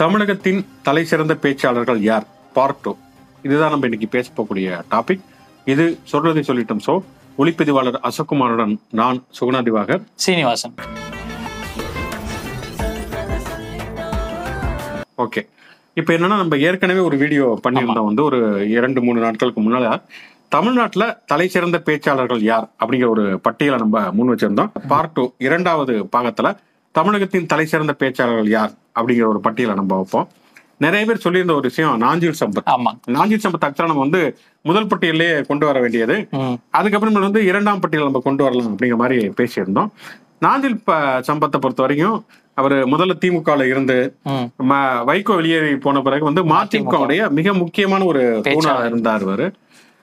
தமிழகத்தின் தலை சிறந்த பேச்சாளர்கள் யார்? பார்ட் டூ இதுதான் நம்ம இன்னைக்கு பேச போகக்கூடிய டாபிக் இது சொல்றதை சொல்லிட்டோம் சோ ஒளிப்பதிவாளர் அசோக்குமாருடன் நான் சுகுணா திவாகர். சீனிவாசன். ஓகே இப்போ என்னன்னா நம்ம ஏற்கனவே ஒரு வீடியோ பண்ணியிருந்தோம் வந்து ஒரு இரண்டு மூணு நாட்களுக்கு முன்னால. தமிழ்நாட்டுல தலை சிறந்த பேச்சாளர்கள் யார்? அப்படிங்கிற ஒரு பட்டியலை நம்ம முன் வச்சிருந்தோம். பார்ட் டூ இரண்டாவது பாகத்துல தமிழகத்தின் தலை சிறந்த பேச்சாளர்கள் யார் அப்படிங்கிற ஒரு பட்டியலை நம்ம வைப்போம் நிறைய பேர் சொல்லியிருந்த ஒரு விஷயம் நாஞ்சில் சம்பத். ஆமா. நாஞ்சில் சம்பத் நம்ம வந்து முதல் பட்டியலே கொண்டு வர வேண்டியது. அதுக்கப்புறம் வந்து இரண்டாம் பட்டியல் நம்ம கொண்டு வரலாம் அப்படிங்கிற மாதிரி பேசியிருந்தோம். நாஞ்சில் சம்பத்தை பொறுத்த வரைக்கும் அவர் முதல்ல திமுகல இருந்து வைகோ வெளியேறி போன பிறகு வந்து மதிமுகவுடைய மிக முக்கியமான ஒரு தூணா. இருந்தார் அவரு.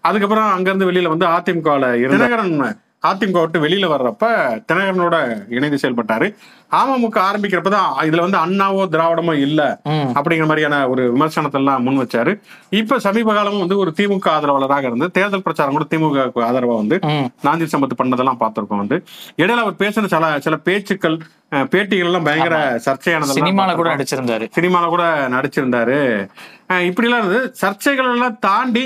அதுக்கப்புறம் அங்கிருந்து வெளியில வந்து அதிமுகவுல இருந்த தினகரன். அதிமுக விட்டு வெளியில வர்றப்ப தினகரனோட இணைந்து செயல்பட்டாரு அமமுக ஆரம்பிக்கிறப்பதான் இதுல வந்து அண்ணாவோ திராவிடமோ இல்ல. அப்படிங்கிற மாதிரியான ஒரு விமர்சனத்தை எல்லாம் முன் வச்சாரு இப்ப சமீப காலமும் வந்து ஒரு திமுக ஆதரவாளராக இருந்து தேர்தல் பிரச்சாரம் கூட திமுக ஆதரவா வந்து. நாஞ்சில் சம்பத் பண்ணதெல்லாம் பார்த்திருக்கோம் வந்து இடையில அவர் பேசின சில சில பேச்சுக்கள் பேட்டிகள் எல்லாம் பயங்கர சர்ச்சையானதெல்லாம் சினிமால கூட. நடிச்சிருந்தாரு சினிமால கூட நடிச்சிருந்தாரு அஹ் இப்படிலாம் இருந்தது சர்ச்சைகள் எல்லாம் தாண்டி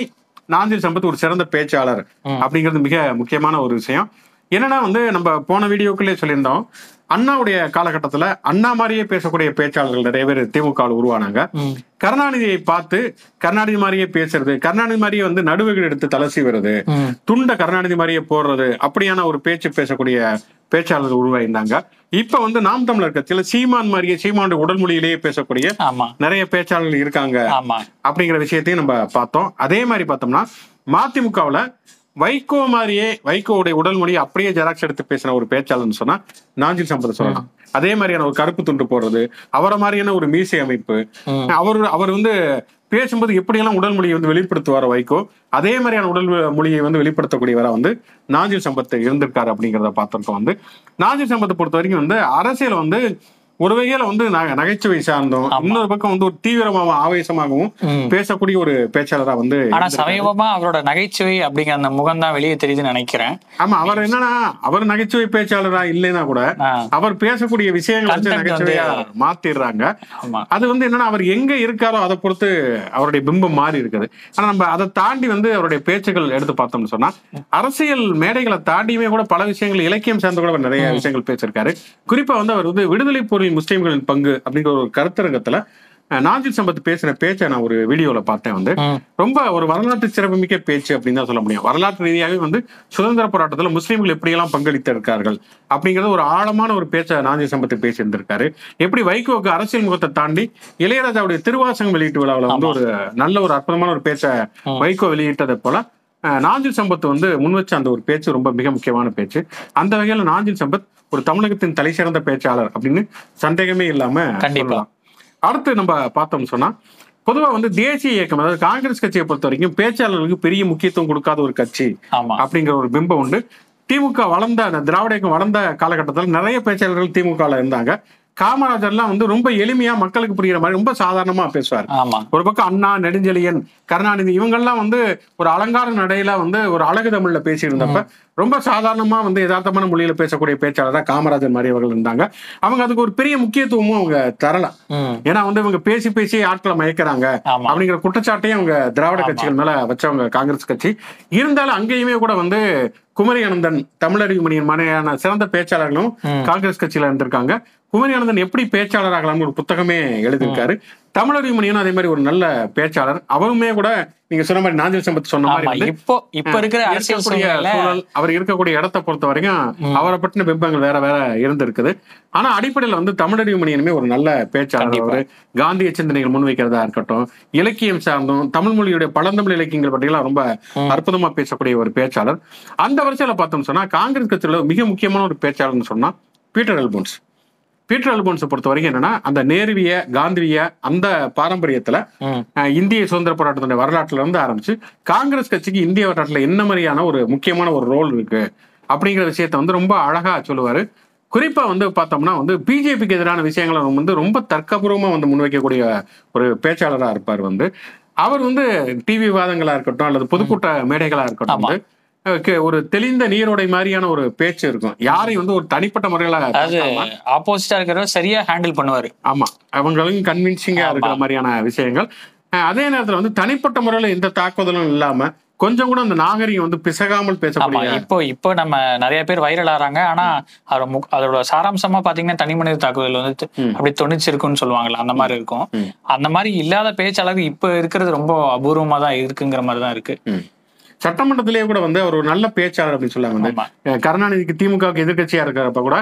நாஞ்சில் சம்பத் ஒரு சிறந்த பேச்சாளர். அப்படிங்கிறது மிக முக்கியமான ஒரு விஷயம் என்னன்னா வந்து நம்ம போன வீடியோக்குள்ளே சொல்லியிருந்தோம் அண்ணாவுடைய காலகட்டத்துல அண்ணா மாதிரியே பேசக்கூடிய பேச்சாளர்கள் நிறைய பேர் திமுக உருவானாங்க. கருணாநிதியை பார்த்து கருணாநிதி மாதிரியே பேசுறது கருணாநிதி மாதிரியே வந்து நடுவுகள் எடுத்து தலசி வருது ம். துண்ட கருணாநிதி மாதிரியே போடுறது அப்படியான ஒரு பேச்சு பேசக்கூடிய பேச்சாளர்கள் உருவாயிருந்தாங்க. இப்ப வந்து நாம் தமிழர் கட்சியில சீமான் மாதிரியே சீமானுடைய உடல் மொழியிலேயே பேசக்கூடிய நிறைய பேச்சாளர்கள் இருக்காங்க அப்படிங்கிற விஷயத்தையும் நம்ம பார்த்தோம். அதே மாதிரி பார்த்தோம்னா மதிமுகவுல வைகோ மாதிரியே வைகோவுடைய உடல் மொழியை அப்படியே ஜெராக்ஸ் எடுத்து பேசின ஒரு பேச்சாளர்னு சொன்னா நாஞ்சில் சம்பத் சொல்லலாம். அதே மாதிரியான ஒரு கருப்பு துண்டு போடுறது அவரை மாதிரியான ஒரு மீசை அமைப்பு. அவர் அவர் வந்து பேசும்போது எப்படியெல்லாம் உடல் மொழியை வந்து வெளிப்படுத்துவார் வைகோ அதே மாதிரியான உடல் மொழியை வந்து வெளிப்படுத்தக்கூடியவரா வந்து நாஞ்சில் சம்பத் இருந்திருக்காரு அப்படிங்கிறத பார்த்திருக்கோம் வந்து. நாஞ்சில் சம்பத்தை பொறுத்த வரைக்கும் வந்து அரசியல் வந்து ஒரு வகையில வந்து நகைச்சுவை சார்ந்தோம். இன்னொரு பக்கம் வந்து ஒரு தீவிரமாகவும் ஆவேசமாகவும். பேசக்கூடிய ஒரு பேச்சாளரா வந்து ஆனா. சமீபமா அவரோட நகைச்சுவை அப்படிங்கிற அந்த முகம் தான் வெளியே தெரியுதுன்னு நினைக்கிறேன். ஆமா அவர் என்னன்னா அவர் நகைச்சுவை பேச்சாளரா இல்லைன்னா கூட அவர் பேசக்கூடிய விஷயங்களை வச்சு நகைச்சுவையா மாத்திடுறாங்க. அது வந்து என்னன்னா அவர் எங்க இருக்காரோ அதை பொறுத்து அவருடைய பிம்பம் மாறி இருக்குது. ஆனா நம்ம அதை தாண்டி வந்து அவருடைய பேச்சுகள் எடுத்து பார்த்தோம்னு சொன்னா அரசியல் மேடைகளை தாண்டியுமே கூட பல விஷயங்கள் இலக்கியம் சார்ந்து கூட நிறைய விஷயங்கள் பேசியிருக்காரு. குறிப்பா வந்து அவர் வந்து விடுதலை போரில் முஸ்லிம்களின் பங்கு அப்படிங்கிற ஒரு கருத்தரங்கத்துல நாஞ்சில் சம்பத் பேசின பேச்சை நான் ஒரு வீடியோல பார்த்தேன் வந்து. ரொம்ப ஒரு வரலாற்று சிறப்புமிக்க பேச்சு அப்படின்னு தான் சொல்ல முடியும். வரலாற்று ரீதியாகவே வந்து சுதந்திர போராட்டத்துல முஸ்லீம்கள் எப்படியெல்லாம் பங்களித்திருக்கார்கள் அப்படிங்கறது ஒரு ஆழமான ஒரு பேச்சை நாஞ்சி சம்பத்து பேசியிருந்திருக்காரு. எப்படி வைகோவுக்கு அரசியல் முகத்தை தாண்டி இளையராஜாவுடைய திருவாசகம் வெளியீட்டு விழாவில் வந்து ஒரு நல்ல ஒரு அற்புதமான ஒரு பேச்சை. வைகோ வெளியிட்டதை போல நாஞ்சில் சம்பத் வந்து முன்வச்ச அந்த ஒரு பேச்சு ரொம்ப மிக முக்கியமான பேச்சு. அந்த வகையில நாஞ்சில் சம்பத் ஒரு தமிழகத்தின் தலை சிறந்த பேச்சாளர் அப்படின்னு சந்தேகமே இல்லாம கண்டிப்பா. சொல்லலாம். அடுத்து நம்ம பார்த்தோம்னு சொன்னா பொதுவா வந்து தேசிய இயக்கம் அதாவது காங்கிரஸ் கட்சியை பொறுத்த வரைக்கும் பேச்சாளர்களுக்கு பெரிய முக்கியத்துவம் கொடுக்காத ஒரு கட்சி அப்படிங்கிற ஒரு பிம்பம் உண்டு. திமுக வளர்ந்த அந்த திராவிட இயக்கம் வளர்ந்த காலகட்டத்தில் நிறைய பேச்சாளர்கள் திமுகல இருந்தாங்க. காமராஜர்லாம் வந்து ரொம்ப எளிமையா மக்களுக்கு புரியுற மாதிரி ரொம்ப சாதாரணமா பேசுவார். ஒரு பக்கம் அண்ணா நெடுஞ்செழியன் கருணாநிதி இவங்கெல்லாம் வந்து ஒரு அலங்கார நடையில வந்து ஒரு அழகு தமிழ்ல பேசியிருந்தப்ப ரொம்ப சாதாரணமா வந்து யதார்த்தமான மொழியில பேசக்கூடிய பேச்சாளராக காமராஜர் மாதிரி அவர்கள் இருந்தாங்க. அவங்க அதுக்கு ஒரு பெரிய முக்கியத்துவமும் அவங்க தரல. ஏன்னா வந்து இவங்க பேசி பேசி ஆட்களை மயக்கிறாங்க அப்படிங்கிற குற்றச்சாட்டையும் அவங்க திராவிட. கட்சிகள் மேல வச்சவங்க காங்கிரஸ் கட்சி. இருந்தாலும் அங்கேயுமே கூட வந்து குமரி அனந்தன் தமிழறிவு மணியன் மாதிரியான சிறந்த பேச்சாளர்களும். காங்கிரஸ் கட்சியில இருந்திருக்காங்க. குமரி அனந்தன் எப்படி பேச்சாளராகலாம்னு ஒரு புத்தகமே எழுதியிருக்காரு. தமிழறிவு மணியனும் அதே மாதிரி ஒரு நல்ல பேச்சாளர். அவருமே கூட நீங்க சொன்ன மாதிரி நாஞ்சில் சம்பத் சொன்ன மாதிரி இப்போ இப்ப இருக்கிற அரசியல் சூழல் அவர் இருக்கக்கூடிய இடத்தை பொறுத்த வரைக்கும் அவரை பற்றின பிம்பங்கள் வேற வேற இருந்திருக்குது. ஆனா அடிப்படையில வந்து தமிழறிவு மணியனுமே ஒரு நல்ல பேச்சாளர். அவரு. காந்திய சிந்தனைகள் முன்வைக்கிறதா இருக்கட்டும் இலக்கியம் சார்ந்தும் தமிழ் மொழியுடைய பழந்தமிழ் இலக்கியங்கள் பற்றியெல்லாம் ரொம்ப. அற்புதமா பேசக்கூடிய ஒரு பேச்சாளர். அந்த வரிசையில பார்த்தோம்னு சொன்னா காங்கிரஸ் கட்சியில மிக முக்கியமான ஒரு பேச்சாளர்னு சொன்னா பீட்டர் அல்போன்ஸ் பீட்டர் அல்போன்ஸை பொறுத்த வரைக்கும் என்னன்னா அந்த நேருவிய காந்திய அந்த பாரம்பரியத்துல இந்திய சுதந்திர போராட்டத்துடைய வரலாற்றுல இருந்து ஆரம்பிச்சு காங்கிரஸ் கட்சிக்கு இந்திய வரலாற்றுல என்ன மாதிரியான ஒரு முக்கியமான ஒரு ரோல் இருக்கு அப்படிங்கிற விஷயத்த வந்து ரொம்ப அழகா சொல்லுவாரு. குறிப்பா வந்து பார்த்தோம்னா வந்து பிஜேபிக்கு எதிரான விஷயங்களை வந்து ரொம்ப தர்க்கபூர்வமா வந்து முன்வைக்கக்கூடிய ஒரு பேச்சாளரா இருப்பார் வந்து. அவர் வந்து டிவி விவாதங்களா இருக்கட்டும் அல்லது பொதுக்கூட்ட மேடைகளா இருக்கட்டும். வந்து ஒரு தெளிந்த நீரோடை மாதிரியான ஒரு பேச்சு இருக்கும். யாரையும் வந்து ஒரு தனிப்பட்ட முறையில தாக்காம, ஆப்போசிட்டா இருக்கிறவர் சரியா ஹேண்டில் பண்ணுவாரு. ஆமா. அவங்களும் கன்வின்சிங்கா. இருக்கிற மாதிரியான விஷயங்கள். அதே நேரத்துல வந்து தனிப்பட்ட முறையில எந்த தாக்குதலும் இல்லாம கொஞ்சம் கூட அந்த நாகரிகம் வந்து பிசகாமல் பேசக்கூடிய இப்போ இப்போ நம்ம நிறைய பேர் வைரல் ஆறாங்க. ஆனா அதோட சாராம்சமா பாத்தீங்கன்னா தனி மனித தாக்குதல் வந்து. அப்படி தொண்ணூச்சு இருக்குன்னு சொல்லுவாங்கல்ல அந்த மாதிரி இருக்கும். அந்த மாதிரி இல்லாத பேச்சாளர் இப்ப இருக்கிறது ரொம்ப அபூர்வமா தான் இருக்குங்கிற மாதிரி தான் இருக்கு. சட்டமன்றத்திலேயே கூட வந்து அவர் ஒரு நல்ல பேச்சாளர் அப்படின்னு சொல்லாங்க வந்து. கருணாநிதிக்கு திமுகவுக்கு எதிர்க்கட்சியா இருக்கிறப்ப கூட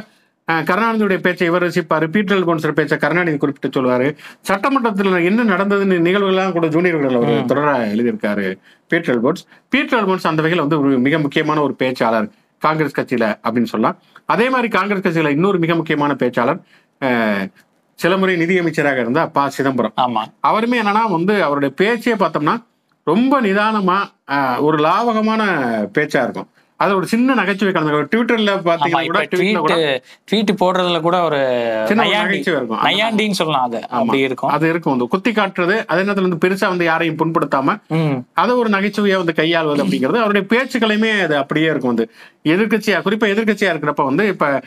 கருணாநிதியுடைய பேச்சை இவர் ரசிப்பாரு பீட்டர் கோன்சர் பேச்சை கருணாநிதி குறிப்பிட்டு சொல்லுவாரு. சட்டமன்றத்தில் என்ன நடந்ததுன்னு நிகழ்வுகள்லாம் கூட ஜூனியர்கள் அவர் ம். தொடர எழுதியிருக்காரு பீட்டர் போன்ஸ் பீட்டர் போன்ஸ் அந்த வகையில் வந்து ஒரு மிக முக்கியமான ஒரு பேச்சாளர் காங்கிரஸ் கட்சியில அப்படின்னு சொல்லலாம். அதே மாதிரி காங்கிரஸ் கட்சியில இன்னொரு மிக முக்கியமான பேச்சாளர் அஹ், சில முறை நிதியமைச்சராக இருந்த ப சிதம்பரம். ஆமா. அவருமே என்னன்னா வந்து அவருடைய பேச்சே பார்த்தோம்னா ரொம்ப நிதானமா ஒரு லாவகமான பேச்சா இருக்கும். அது ஒரு சின்ன நகைச்சுவை கலந்து ட்விட்டர்ல பாத்தீங்கன்னா ட்வீட் போடுறதுல கூட ஒரு நகைச்சுவை இருக்கும். நையாண்டின்னு சொல்லலாம் அது. அப்படி இருக்கும். அது இருக்கும். வந்து குத்தி காட்டுறது அதே நேரத்துல வந்து பெருசா வந்து யாரையும் புண்படுத்தாம அதை ஒரு நகைச்சுவையா வந்து கையாள்வது அப்படிங்கிறது அவருடைய பேச்சுக்களையுமே அது அப்படியே இருக்கும். வந்து எதிர்க்கட்சியா குறிப்பா எதிர்க்கட்சியா இருக்கிறப்ப வந்து இப்ப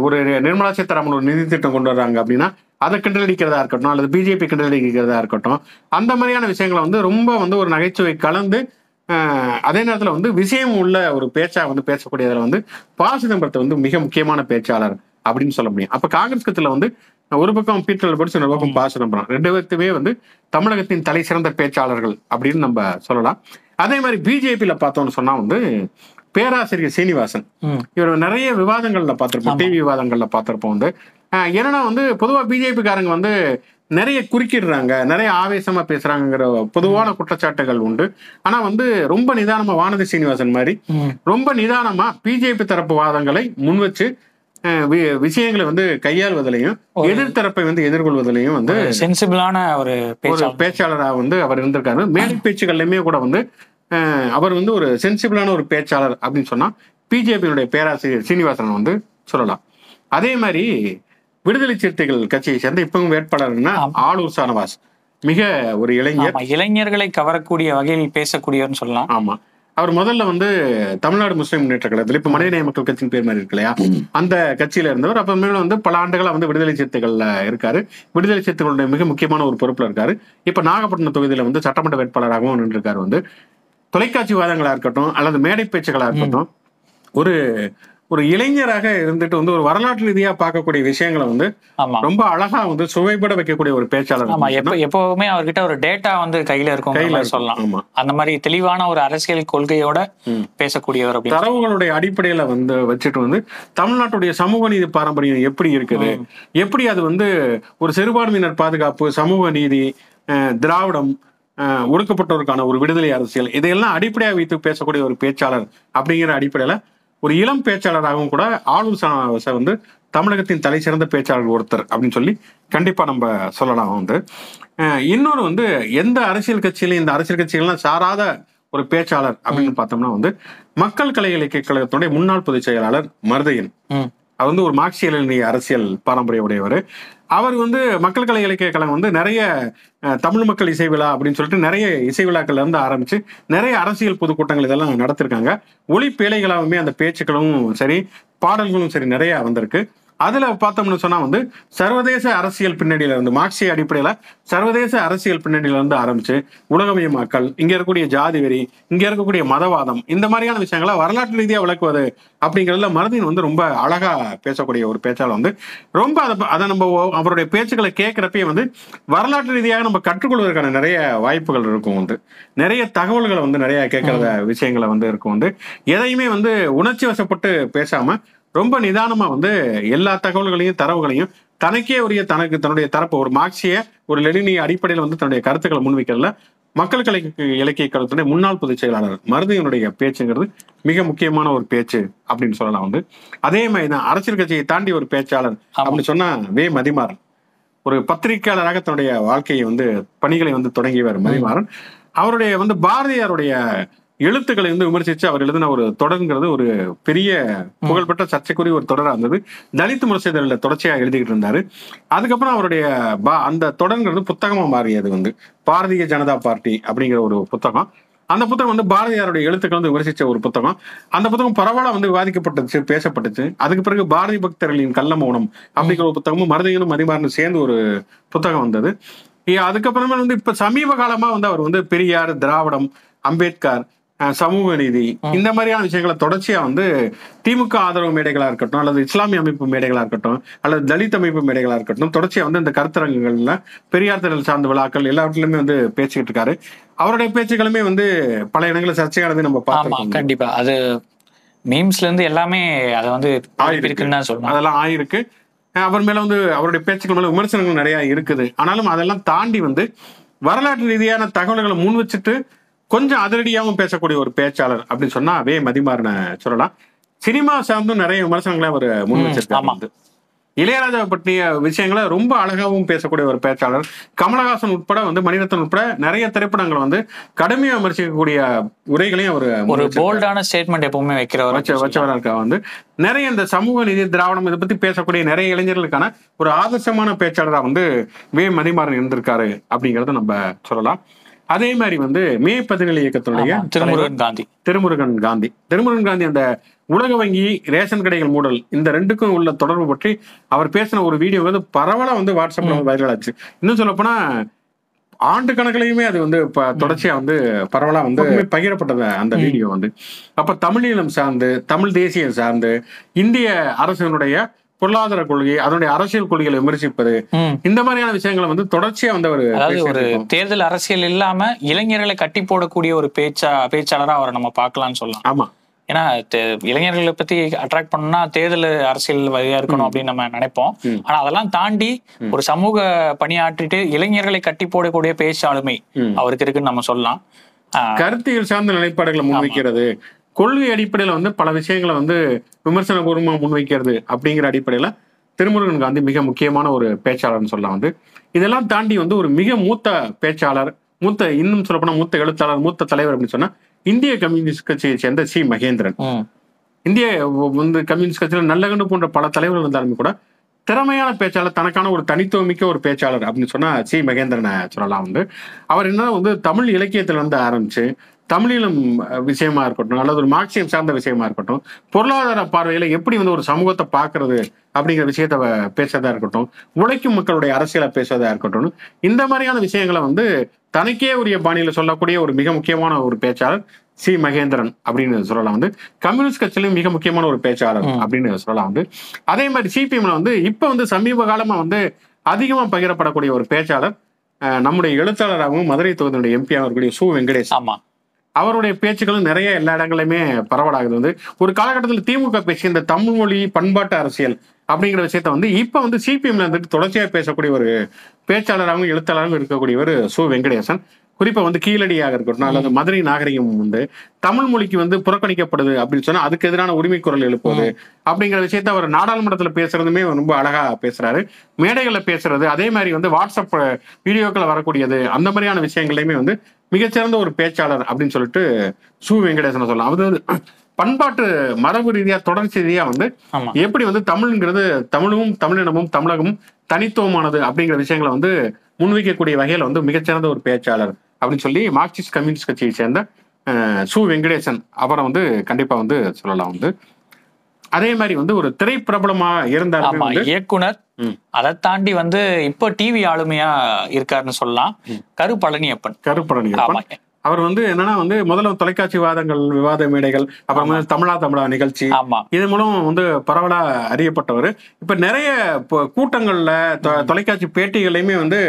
ஒரு நிர்மலா சீதாராமன் ஒரு நிதி திட்டம் கொண்டு வர்றாங்க அப்படின்னா அதை கிண்டலடிக்கிறதா இருக்கட்டும் அல்லது பிஜேபி கிண்டலடிக்கிறதா இருக்கட்டும் அந்த மாதிரியான விஷயங்களை வந்து ரொம்ப வந்து ஒரு நகைச்சுவை கலந்து அதே நேரத்துல வந்து விஷயம் உள்ள ஒரு பேச்சா வந்து பேசக்கூடியதுல வந்து ப சிதம்பரத்தை வந்து மிக முக்கியமான பேச்சாளர் அப்படின்னு சொல்ல முடியும். அப்ப காங்கிரஸ் கட்சியில வந்து ஒரு பக்கம் பீட்டர் படிச்சு இன்னொரு பக்கம் ப சிதம்பரம் ரெண்டு பேர்த்துமே வந்து தமிழகத்தின் தலை சிறந்த பேச்சாளர்கள் அப்படின்னு நம்ம சொல்லலாம். அதே மாதிரி பிஜேபியில பார்த்தோம்னு சொன்னா வந்து பேராசிரியர் சீனிவாசன். இவர் நிறைய விவாதங்கள்ல பார்த்திருப்போம். டிவி விவாதங்கள்ல பார்த்திருப்போம் வந்து. என்னன்னா வந்து பொதுவா பிஜேபி காரங்க வந்து நிறைய குறுக்கிடுறாங்க நிறைய ஆவேசமா பேசுறாங்கிற பொதுவான குற்றச்சாட்டுகள் உண்டு. ஆனா வந்து ரொம்ப நிதானமா வானதி சீனிவாசன் மாதிரி ரொம்ப நிதானமா பிஜேபி தரப்பு வாதங்களை முன் வச்சு அஹ், வி- விஷயங்களை வந்து கையாள்வதிலையும் எதிர்த்தரப்பை வந்து எதிர்கொள்வதிலையும் வந்து சென்சிபிளான ஒரு ஒரு பேச்சாளர் பேச்சாளராக வந்து அவர் இருந்திருக்காரு. மேடை பேச்சுகள்லையுமே கூட வந்து அவர் வந்து ஒரு சென்சிபிளான ஒரு பேச்சாளர் அப்படின்னு சொன்னா பிஜேபியினுடைய பேராசிரியர் சீனிவாசன் வந்து சொல்லலாம். அதே மாதிரி விடுதலை சிறுத்தைகள் கட்சியை சேர்ந்த இப்பவும் வேட்பாளர்னா. ஆளூர் சானவாஸ். மிக ஒரு இளைஞர். இளைஞர்களை கவரக்கூடிய வகையில் பேசக்கூடியவர்னு சொல்லலாம். ஆமா. அவர் முதல்ல வந்து தமிழ்நாடு முஸ்லிம் முன்னேற்ற கழகத்தில் இப்ப மனிதநேய மக்கள் கட்சியின் பேர் மாதிரி இருக்கு இல்லையா? அந்த கட்சியில இருந்தவர். அப்புறமேல வந்து பல ஆண்டுகளா வந்து விடுதலை சிறுத்தைகள்ல இருக்காரு. விடுதலை சிறுத்தைகளுடைய மிக முக்கியமான ஒரு பொறுப்புல இருக்காரு. இப்ப நாகப்பட்டினம் தொகுதியில வந்து சட்டமன்ற வேட்பாளராகவும் நின்றுருக்காரு வந்து. தொலைக்காட்சி வாதங்களா இருக்கட்டும் அல்லது மேடை பேச்சுகளா இருக்கட்டும் ஒரு ஒரு இளைஞராக இருந்துட்டு வந்து ஒரு வரலாற்று ரீதியா பார்க்கக்கூடிய விஷயங்களை வந்து ரொம்ப அழகா வந்து சுவைபட வைக்கக்கூடிய ஒரு பேச்சாளர் ஆமா எப்ப எப்பவுமே அவர்கிட்ட ஒரு டேட்டா வந்து கையில இருக்கும் கையில. சொல்லலாம். அந்த மாதிரி தெளிவான ஒரு அரசியல் கொள்கையோட. பேசக்கூடியவர் தரவுகளுடைய அடிப்படையில வந்து வச்சுட்டு வந்து தமிழ்நாட்டுடைய சமூக நீதி பாரம்பரியம் எப்படி இருக்குது? எப்படி அது வந்து ஒரு சிறுபான்மையினர் பாதுகாப்பு சமூக நீதி அஹ், திராவிடம் ஒடுக்கப்பட்டோருக்கான ஒரு விடுதலை அரசியல் இதையெல்லாம் அடிப்படையாக வைத்து பேசக்கூடிய ஒரு பேச்சாளர் அப்படிங்கிற அடிப்படையில ஒரு இளம் பேச்சாளராகவும் கூட ஆளும் வந்து தமிழகத்தின் தலை சிறந்த பேச்சாளர் ஒருத்தர் அப்படின்னு சொல்லி கண்டிப்பா நம்ம சொல்லலாம் வந்து. இன்னொரு வந்து எந்த அரசியல் கட்சியிலும் இந்த அரசியல் கட்சிகள்லாம் சாராத ஒரு பேச்சாளர் அப்படின்னு பார்த்தோம்னா வந்து மக்கள் கலை இலக்கிய கழகத்துடைய முன்னாள் பொதுச் செயலாளர் மருதையன். அவர் வந்து ஒரு மார்க்சிய அரசியல் பாரம்பரிய உடையவர் அவர் வந்து மக்கள் கலை இலக்கிய கழகம் வந்து நிறைய தமிழ் மக்கள் இசை விழா அப்படின்னு சொல்லிட்டு நிறைய இசை விழாக்கள்ல இருந்து ஆரம்பிச்சு நிறைய அரசியல் பொதுக்கூட்டங்கள் இதெல்லாம் நடத்திருக்காங்க. ஒளி பேழைகளாகவுமே அந்த பேச்சுக்களும் சரி பாடல்களும் சரி நிறைய வந்திருக்கு. அதுல பார்த்தோம்னு சொன்னா வந்து சர்வதேச அரசியல் பின்னணியில இருந்து மார்க்சிய அடிப்படையில சர்வதேச அரசியல் பின்னணியில இருந்து ஆரம்பிச்சு உலகமயமாக்கல் இங்க இருக்கக்கூடிய ஜாதி வெறி இங்க இருக்கக்கூடிய மதவாதம் இந்த மாதிரியான விஷயங்களை வரலாற்று ரீதியா விளக்குவது அப்படிங்கிறதுல மருதின் வந்து ரொம்ப அழகா பேசக்கூடிய ஒரு பேச்சாளர் வந்து ரொம்ப அதை அதை நம்ம அவருடைய பேச்சுக்களை கேட்கிறப்பயே வந்து வரலாற்று ரீதியாக நம்ம கற்றுக்கொள்வதற்கான நிறைய வாய்ப்புகள் இருக்கும் வந்து. நிறைய தகவல்களை வந்து நிறைய கேட்கறத விஷயங்களை வந்து இருக்கும் வந்து. எதையுமே வந்து உணர்ச்சி வசப்பட்டு பேசாம ரொம்ப நிதானமா வந்து எல்லா தகவல்களையும் தரவுகளையும் தனக்கே உரிய தனக்கு தன்னுடைய தரப்பு ஒரு மார்க்சிய ஒரு லெனினிய அடிப்படையில் வந்து தன்னுடைய கருத்துக்களை முன்வைக்கிறதுல மக்கள் கலை இலக்கிய கழகத்துடைய முன்னாள் பொதுச் செயலாளர் மருதையனுடைய பேச்சுங்கிறது மிக முக்கியமான ஒரு பேச்சு அப்படின்னு சொல்லலாம் வந்து. அதே மாதிரி தான் அரசியல் கட்சியை தாண்டி ஒரு பேச்சாளர். அப்படின்னு சொன்னா வே. மதிமாறன். ஒரு பத்திரிகையாளராக தன்னுடைய வாழ்க்கையை வந்து பணிகளை வந்து தொடங்கியவர் மதிமாறன். அவருடைய வந்து பாரதியாருடைய எழுத்துக்களை வந்து விமர்சிச்சு அவர் எழுதின ஒரு தொடர்ங்கிறது ஒரு பெரிய புகழ்பெற்ற சர்ச்சைக்குரிய ஒரு தொடரா இருந்தது. தலித் முரசேதரில் தொடர்ச்சியா எழுதிக்கிட்டு இருந்தாரு. அதுக்கப்புறம் அவருடைய பா- அந்த தொடர்ங்கிறது புத்தகமா மாறியது வந்து. பாரதிய ஜனதா பார்ட்டி அப்படிங்கிற ஒரு புத்தகம். அந்த புத்தகம் வந்து பாரதியாருடைய எழுத்துக்கள் வந்து விமர்சிச்ச ஒரு புத்தகம். அந்த புத்தகம் பரவலா வந்து விவாதிக்கப்பட்டுச்சு பேசப்பட்டுச்சு. அதுக்கு பிறகு பாரதி பக்தர்களின் கள்ள மௌனம் அப்படிங்கிற ஒரு புத்தகமும் மருதையனும் மதிமாறனும் சேர்ந்து ஒரு புத்தகம் வந்தது. அதுக்கப்புறமா வந்து இப்ப சமீப காலமா வந்து அவர் வந்து பெரியார் திராவிடம் அம்பேத்கர் சமூக நீதி. இந்த மாதிரியான விஷயங்களை தொடர்ச்சியா வந்து திமுக ஆதரவு மேடைகளா இருக்கட்டும் அல்லது இஸ்லாமிய அமைப்பு மேடைகளா இருக்கட்டும் அல்லது தலித் அமைப்பு மேடைகளா இருக்கட்டும் தொடர்ச்சியா வந்து இந்த கருத்தரங்குகள்ல பெரியார் திடல் சார்ந்த விழாக்கள் எல்லாவற்றிலுமே வந்து பேசிக்கிட்டு இருக்காரு. அவருடைய பேச்சுக்களுமே வந்து பல இடங்களில் சர்ச்சையானது நம்ம ஆமா பார்த்திருக்கோம் கண்டிப்பா. அது மீம்ஸ்ல இருந்து எல்லாமே அதை வந்து ஆயிருக்கு. இருக்குன்னு தான் சொல்லணும். அதெல்லாம் ஆயிருக்கு. அவர் மேல வந்து அவருடைய பேச்சுக்கள் மேல விமர்சனங்கள் நிறைய இருக்குது. ஆனாலும் அதெல்லாம் தாண்டி வந்து வரலாற்று ரீதியான தகவல்களை முன் வச்சுட்டு கொஞ்சம் அதிரடியாகவும் பேசக்கூடிய ஒரு பேச்சாளர் அப்படின்னு சொன்னா வே. மதிமாறனை சொல்லலாம். சினிமா சார்ந்தும் நிறைய விமர்சனங்களை அவர் முன் வச்சிருக்காரு. ஆமா. வந்து. இளையராஜா பற்றிய விஷயங்களை ரொம்ப அழகாவும் பேசக்கூடிய ஒரு பேச்சாளர். கமலஹாசன் உட்பட வந்து மணிரத்னம் உட்பட நிறைய திரைப்படங்களை வந்து கடுமையா விமர்சிக்கக்கூடிய உரைகளையும் அவர் ஒரு போல்டான ஸ்டேட்மெண்ட் எப்பவுமே வைக்கிறவர் வச்ச வச்சவரா இருக்கா வந்து. நிறைய இந்த சமூக நீதி திராவிடம் இதை பத்தி பேசக்கூடிய நிறைய இளைஞர்களுக்கான ஒரு ஆதர்சமான பேச்சாளரா வந்து வே. மதிமாறன் இருந்திருக்காரு அப்படிங்கறத நம்ம சொல்லலாம். அதே மாதிரி வந்து மே பதினேழு இயக்கத்தினுடைய திருமுருகன் காந்தி. திருமுருகன் காந்தி. திருமுருகன் காந்தி அந்த உலக வங்கி ரேஷன் கடைகள் மூடல் இந்த ரெண்டுக்கும் உள்ள தொடர்பு பற்றி அவர் பேசின ஒரு வீடியோ வந்து பரவலா வந்து வாட்ஸ்அப்ல வைரல் ஆச்சு. இன்னும் சொல்ல போனா ஆண்டு கணக்குலயுமே அது வந்து தொடர்ச்சியா வந்து பரவலா வந்து பகிரப்பட்டது அந்த வீடியோ வந்து. அப்ப தமிழீழம் சார்ந்து தமிழ் தேசியம் சார்ந்து இந்திய அரசினுடைய பொருளாதார கொள்கை அதனுடைய அரசியல் கொள்கைகளை விமர்சிப்பது. இந்த மாதிரியான விஷயங்களை வந்து தொடர்ச்சியா வந்து அதாவது ஒரு தேர்தல் அரசியல் இல்லாம இளைஞர்களை கட்டி போடக்கூடிய ஒரு பேச்சா பேச்சாளரா அவரை நம்ம பார்க்கலாம்னு சொல்லலாம். ஆமா. ஏன்னா இளைஞர்களை பத்தி அட்ராக்ட் பண்ணா தேர்தல் அரசியல் வழியா இருக்கணும் அப்படின்னு நம்ம நினைப்போம். ஆனா அதெல்லாம் தாண்டி ஒரு சமூக பணியாற்றிட்டு இளைஞர்களை கட்டி போடக்கூடிய பேச்சு ஆளுமை ம். அவருக்கு இருக்குன்னு நம்ம சொல்லலாம். கருத்தியல் சார்ந்த நிலைப்பாடுகளை முன்வைக்கிறது. கொள்கை அடிப்படையில வந்து பல விஷயங்களை வந்து விமர்சனபூர்வமா முன்வைக்கிறது அப்படிங்கிற அடிப்படையில திருமுருகன் காந்தி மிக முக்கியமான ஒரு பேச்சாளர்னு சொல்லலாம் வந்து இதெல்லாம் தாண்டி வந்து ஒரு மிக மூத்த பேச்சாளர் மூத்த இன்னும் சொல்லப்போனா மூத்த எழுத்தாளர் மூத்த தலைவர் அப்படின்னு சொன்னா இந்திய கம்யூனிஸ்ட் கட்சியை சேர்ந்த சி. மகேந்திரன். இந்திய வந்து கம்யூனிஸ்ட் கட்சியில நல்லகண்டு போன்ற பல தலைவர்கள் இருந்தாலுமே கூட திறமையான பேச்சாளர் தனக்கான ஒரு தனித்துவமிக்க ஒரு பேச்சாளர் அப்படின்னு சொன்னா சி. மகேந்திரனை சொல்லலாம் வந்து அவர் என்ன வந்து தமிழ் இலக்கியத்துல இருந்து ஆரம்பிச்சு தமிழீழம் விஷயமா இருக்கட்டும் அல்லது ஒரு மார்க்சியம் சார்ந்த விஷயமா இருக்கட்டும் பொருளாதார பார்வையில எப்படி வந்து ஒரு சமூகத்தை பார்க்கிறது அப்படிங்கிற விஷயத்த பேசுறதா இருக்கட்டும் உழைக்கும் மக்களுடைய அரசியலை பேசுறதா இருக்கட்டும் இந்த மாதிரியான விஷயங்களை வந்து தனக்கே உரிய பாணியில சொல்லக்கூடிய ஒரு மிக முக்கியமான ஒரு பேச்சாளர் சி. மகேந்திரன் அப்படின்னு சொல்லலாம் வந்து. கம்யூனிஸ்ட் கட்சியிலும் மிக முக்கியமான ஒரு பேச்சாளர் அப்படின்னு சொல்லலாம் வந்து. அதே மாதிரி சிபிஎம்ல வந்து இப்ப வந்து சமீப காலமா வந்து அதிகமா பகிரப்படக்கூடிய ஒரு பேச்சாளர் நம்முடைய எழுத்தாளராகவும் மதுரை தொகுதியுடைய எம்பி இருக்கக்கூடிய சு. வெங்கடேஷ் ஆமா. அவருடைய பேச்சுக்களும் நிறைய எல்லா இடங்களையுமே பரவலாகுது வந்து. ஒரு காலகட்டத்தில் திமுக பேசிய இந்த தமிழ் மொழி பண்பாட்டு அரசியல் அப்படிங்கிற விஷயத்த வந்து இப்ப வந்து சிபிஎம்ல இருந்துட்டு தொடர்ச்சியா பேசக்கூடிய ஒரு பேச்சாளராகவும் எழுத்தாளராகவும் இருக்கக்கூடியவர் சு வெங்கடேசன். குறிப்பா வந்து கீழடியாக இருக்கட்டும் அல்லது மதுரை நாகரிகம் வந்து தமிழ் மொழிக்கு வந்து புறக்கணிக்கப்படுது அப்படின்னு சொன்னா அதுக்கு எதிரான உரிமை குரல் எழுப்புவது அப்படிங்கிற விஷயத்த அவர் நாடாளுமன்றத்துல பேசுறதுமே ரொம்ப அழகா பேசுறாரு. மேடைகள்ல பேசுறது அதே மாதிரி வந்து வாட்ஸ்அப் வீடியோக்களை வரக்கூடியது அந்த மாதிரியான விஷயங்களையுமே வந்து மிகச்சிறந்த ஒரு பேச்சாளர் அப்படின்னு சொல்லிட்டு சு வெங்கடேசன் சொல்லலாம் அது வந்து பண்பாட்டு மரபு ரீதியா தொடர்ச்சி ரீதியா வந்து எப்படி வந்து தமிழ்ங்கிறது தமிழும் தமிழினமும் தமிழகமும் தனித்துவமானது அப்படிங்கிற விஷயங்களை வந்து முன்வைக்கக்கூடிய வகையில வந்து மிகச்சிறந்த ஒரு பேச்சாளர் அப்படின்னு சொல்லி மார்க்சிஸ்ட் கம்யூனிஸ்ட் கட்சியை சேர்ந்த சு வெங்கடேசன் அவரை வந்து கண்டிப்பா வந்து சொல்லலாம் வந்து அதே மாதிரி வந்து ஒரு திரைப்பிரபலமா இருந்தாலுமே இயக்குனர். அதை தாண்டி வந்து இப்போ டிவி ஆளுமையா இருக்காருன்னு சொல்லலாம். கரு பழனியப்பன் கருப்பழனி ஆமா. அவர் வந்து என்னன்னா வந்து முதல்ல தொலைக்காட்சி விவாதங்கள் விவாத மேடைகள் அப்புறம் வந்து தமிழா தமிழா நிகழ்ச்சி. ஆமா. இது மூலம் வந்து பரவலா அறியப்பட்டவர். இப்ப நிறைய கூட்டங்கள்ல தொலைக்காட்சி பேட்டிகளையுமே வந்து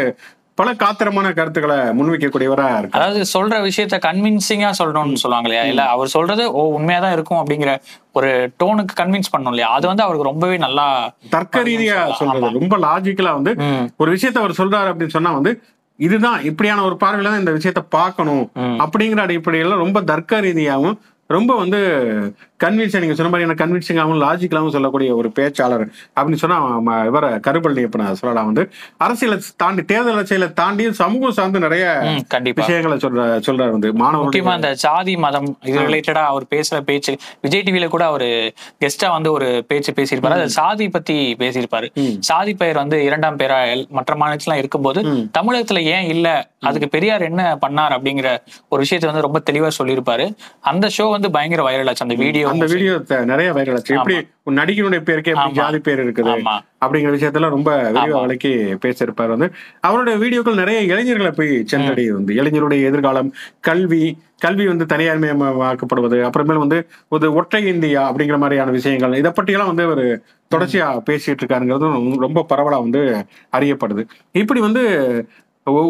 பல காத்திரமான கருத்துக்களை முன்வைக்கக்கூடியவரா இருக்கு அதாவது சொல்ற விஷயத்த கன்வின்சிங்கா சொல்லணும்னு சொல்லுவாங்க இல்லையா? இல்ல அவர் சொல்றது ஓ உண்மையாதான் இருக்கும் அப்படிங்கிற ஒரு டோனுக்கு கன்வின்ஸ் பண்ணும் இல்லையா? அது வந்து அவருக்கு ரொம்பவே நல்லா தர்க்க ரீதியா சொல்றது. ரொம்ப லாஜிக்கலா வந்து ஒரு விஷயத்த அவர் சொல்றாரு அப்படின்னு சொன்னா வந்து இதுதான் இப்படியான ஒரு பார்வையில தான் இந்த விஷயத்த பார்க்கணும். அப்படிங்கிற அடிப்படையில ரொம்ப தர்க்க ரீதியாகவும் ரொம்ப வந்து கன்வின்ஸ் நீங்க சொன்ன மாதிரி கன்வின்சிங்காகவும் லாஜிக்கலாகவும் சொல்லக்கூடிய ஒரு பேச்சாளர் அப்படின்னு சொன்னா ம- இவர கருப்பழனியப்பனை சொல்லலாம். வந்து அரசியலை தாண்டி தேர்தல் அரசியலை தாண்டி சமூகம் சார்ந்து நிறைய விஷயங்களை சொல்ற சொல்றாரு வந்து மாணவர்களுடைய முக்கியமா இந்த சாதி மதம் இது ரிலேட்டடா அவர் பேசுற பேச்சு விஜய் டிவில கூட ஒரு கெஸ்டா வந்து ஒரு பேச்சு பேசியிருப்பாரு. அது சாதி பத்தி பேசியிருப்பாரு. சாதி பெயர் வந்து இரண்டாம் எல்- மற்ற மாநிலத்துல இருக்கும்போது. தமிழகத்துல ஏன் இல்ல? அதுக்கு பெரியார் என்ன பண்ணார் அப்படிங்கிற ஒரு விஷயத்தை வந்து ரொம்ப தெளிவா சொல்லியிருப்பாரு. அந்த ஷோ வந்து பயங்கர வைரல் ஆச்சு. அந்த வீடியோ அந்த வீடியோ நிறைய வைரல் ஆச்சு. எப்படி ஒரு நடிகனுடைய பேருக்கே எப்படி. ஜாதி பேர் இருக்குது? அப்படிங்கிற விஷயத்துல ரொம்ப விரிவா விளக்கி பேசியிருப்பார் வந்து. அவருடைய வீடியோக்கள் நிறைய இளைஞர்களை போய் சென்றடையுது வந்து. இளைஞருடைய எதிர்காலம் கல்வி கல்வி வந்து தனியார்மயமாக்கப்படுவது அப்புறமேல் வந்து ஒரு ஒற்றை இந்தியா அப்படிங்கிற மாதிரியான விஷயங்கள் இதை பற்றியெல்லாம் வந்து அவர் தொடர்ச்சியா பேசிட்டு இருக்காருங்கிறது ரொம்ப பரவலா வந்து அறியப்படுது. இப்படி வந்து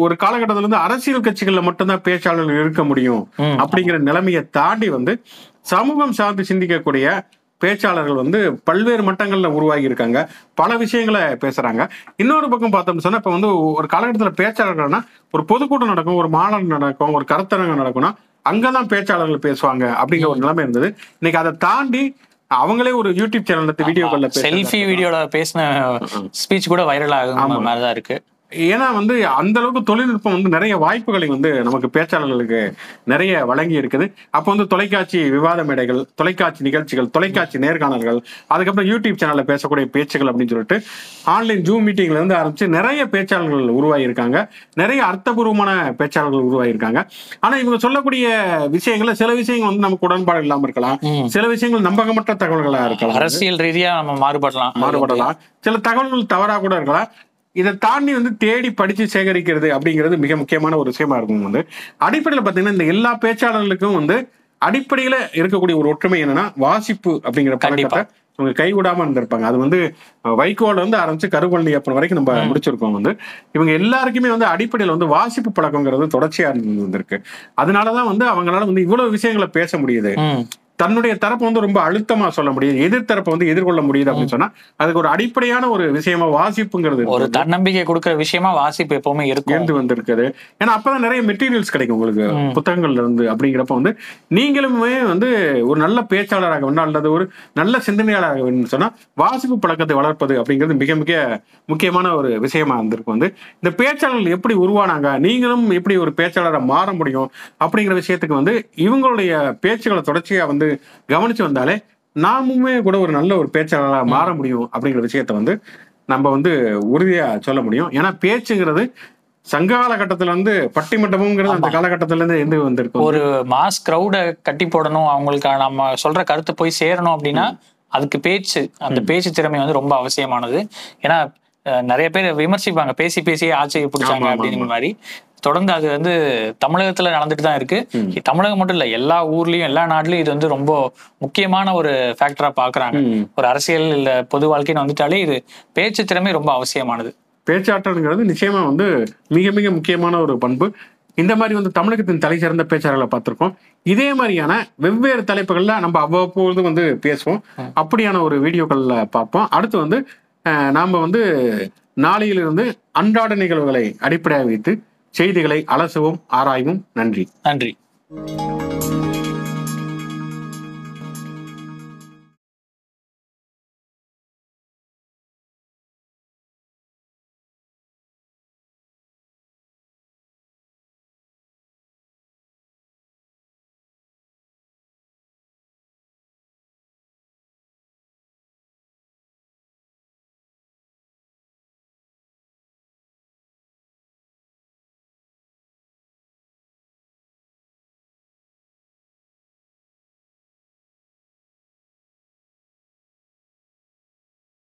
ஒரு காலகட்டத்துல வந்து அரசியல் கட்சிகள்ல மட்டும்தான் பேச்சாளர்கள் இருக்க முடியும். அப்படிங்கிற நிலைமையை தாண்டி வந்து சமூகம் சார்ந்து சிந்திக்கக்கூடிய பேச்சாளர்கள் வந்து பல்வேறு மட்டங்கள்ல உருவாகி இருக்காங்க. பல விஷயங்களை பேசுறாங்க. இன்னொரு பக்கம் பார்த்தோம்னு சொன்னா இப்ப வந்து ஒரு காலகட்டத்துல பேச்சாளர்கள்னா ஒரு பொதுக்கூட்டம் நடக்கும் ஒரு மாநாடு நடக்கும் ஒரு கருத்தரங்கம் நடக்கும்னா அங்கதான் பேச்சாளர்கள் பேசுவாங்க அப்படிங்கிற ஒரு நிலைமை இருந்தது. இன்னைக்கு அதை தாண்டி அவங்களே ஒரு யூடியூப் சேனல் வீடியோக்கள்ல செல்ஃபி வீடியோல பேசின ஸ்பீச் கூட வைரல் ஆகும் மாதிரிதான் இருக்கு. ஏன்னா வந்து அந்த அளவுக்கு தொழில்நுட்பம் வந்து நிறைய வாய்ப்புகளை வந்து நமக்கு பேச்சாளர்களுக்கு நிறைய வழங்கி இருக்குது. அப்போ வந்து தொலைக்காட்சி விவாத மேடைகள் தொலைக்காட்சி நிகழ்ச்சிகள் தொலைக்காட்சி நேர்காணல்கள் அதுக்கப்புறம் யூடியூப் சேனல்ல பேசக்கூடிய பேச்சுகள் அப்படின்னு சொல்லிட்டு ஆன்லைன் ஜூம் மீட்டிங்ல இருந்து ஆரம்பிச்சு நிறைய பேச்சாளர்கள் உருவாகி இருக்காங்க நிறைய அர்த்தபூர்வமான பேச்சாளர்கள் உருவாகி இருக்காங்க ஆனா இவங்க சொல்லக்கூடிய விஷயங்கள்ல சில விஷயங்கள் வந்து நமக்கு உடன்பாடு இல்லாம இருக்கலாம். சில விஷயங்கள் நம்பகமற்ற தகவல்களா இருக்கலாம். அரசியல் ரீதியா நம்ம மாறுபடலாம். மாறுபடலாம். சில தகவல்கள் தவறா கூட இருக்கலாம். இதை தாண்டி வந்து தேடி படிச்சு சேகரிக்கிறது அப்படிங்கிறது மிக முக்கியமான ஒரு விஷயமா இருக்கும் வந்து. அடிப்படையில் பார்த்தீங்கன்னா இந்த எல்லா பேச்சாளர்களுக்கும் வந்து அடிப்படையில இருக்கக்கூடிய ஒரு ஒற்றுமை என்னன்னா வாசிப்பு அப்படிங்கிற பழக்கத்தை இவங்க கைவிடாம இருந்திருப்பாங்க. அது வந்து வைகோல இருந்து ஆரம்பிச்சு கருவள்ளி அப்பன் வரைக்கும் நம்ம முடிச்சிருக்கோம் வந்து. இவங்க எல்லாருக்குமே வந்து அடிப்படையில வந்து வாசிப்பு பழக்கங்கிறது தொடர்ச்சியா இருந்து வந்திருக்கு அதனாலதான் வந்து அவங்களால வந்து இவ்வளவு விஷயங்களை பேச முடியுது. தன்னுடைய தரப்பு வந்து ரொம்ப அழுத்தமா சொல்ல முடியுது. எதிர்த்தரப்பை வந்து எதிர்கொள்ள முடியுது அப்படின்னு சொன்னா அதுக்கு ஒரு அடிப்படையான ஒரு விஷயமா வாசிப்புங்கிறது ஒரு. தன்னம்பிக்கை கொடுக்கிற விஷயமா வாசிப்பு எப்பவுமே இருக்கும். இருந்து வந்திருக்குது. ஏன்னா அப்பதான் நிறைய மெட்டீரியல்ஸ் கிடைக்கும் உங்களுக்கு. புத்தகங்கள்ல இருந்து அப்படிங்கிறப்ப வந்து நீங்களுமே வந்து ஒரு நல்ல பேச்சாளராக வேணும் அல்லது ஒரு நல்ல சிந்தனையாளராக வேணும்னு சொன்னா வாசிப்பு பழக்கத்தை வளர்ப்பது அப்படிங்கிறது மிக மிக முக்கியமான ஒரு விஷயமா இருந்திருக்கு வந்து இந்த பேச்சாளர்கள் எப்படி உருவானாங்க நீங்களும் எப்படி ஒரு பேச்சாளராக மாற முடியும் அப்படிங்கிற விஷயத்துக்கு வந்து இவங்களுடைய பேச்சுகளை தொடர்ச்சியா வந்து கவனிச்சு வந்தாலே நாமுமே கூட ஒரு நல்ல ஒரு பேச்சாளராக மாற முடியும் அப்படிங்கிற விஷயத்த வந்து நம்ம வந்து உறுதியா சொல்ல முடியும். ஏன்னா பேச்சுங்கிறது சங்க காலகட்டத்துல இருந்து பட்டிமண்டபம்ங்கிறது அந்த காலகட்டத்துல இருந்து எந்த வந்திருக்கு. ஒரு மாஸ் கிரௌட கட்டி போடணும் அவங்களுக்கு நம்ம சொல்ற கருத்து போய் சேரணும் அப்படின்னா அதுக்கு பேச்சு அந்த பேச்சு திறமை வந்து ரொம்ப அவசியமானது. ஏன்னா நிறைய பேர் விமர்சிப்பாங்க. பேசி பேசியே ஆட்சியை பிடிச்சாங்க அப்படிங்கிற மாதிரி. தொடர்ந்து அது வந்து தமிழகத்துல நடந்துட்டு தான் இருக்கு தமிழகம் மட்டும் இல்ல எல்லா ஊர்லயும் எல்லா நாட்டிலயும் இது வந்து ரொம்ப முக்கியமான ஒரு ஃபேக்டரா பாக்குறாங்க. ஒரு அரசியல் இல்ல பொது வாழ்க்கைன்னு வந்துட்டாலே இது பேச்சு திறமை ரொம்ப அவசியமானது. பேச்சாற்றல்ங்கிறது நிச்சயமா வந்து மிக மிக முக்கியமான ஒரு பண்பு. இந்த மாதிரி வந்து தமிழகத்தின் தலை சிறந்த பேச்சாளர்களை பார்த்திருக்கோம். இதே மாதிரியான வெவ்வேறு தலைப்புகள்ல நம்ம அவ்வப்பொழுது வந்து பேசுவோம். அப்படியான ஒரு வீடியோக்கள்ல பார்ப்போம். அடுத்து வந்து நாம வந்து நாளையிலிருந்து அன்றாட நிகழ்வுகளை அடிப்படையாக வைத்து செய்திகளை அலசவும் ஆராயவும் நன்றி. நன்றி.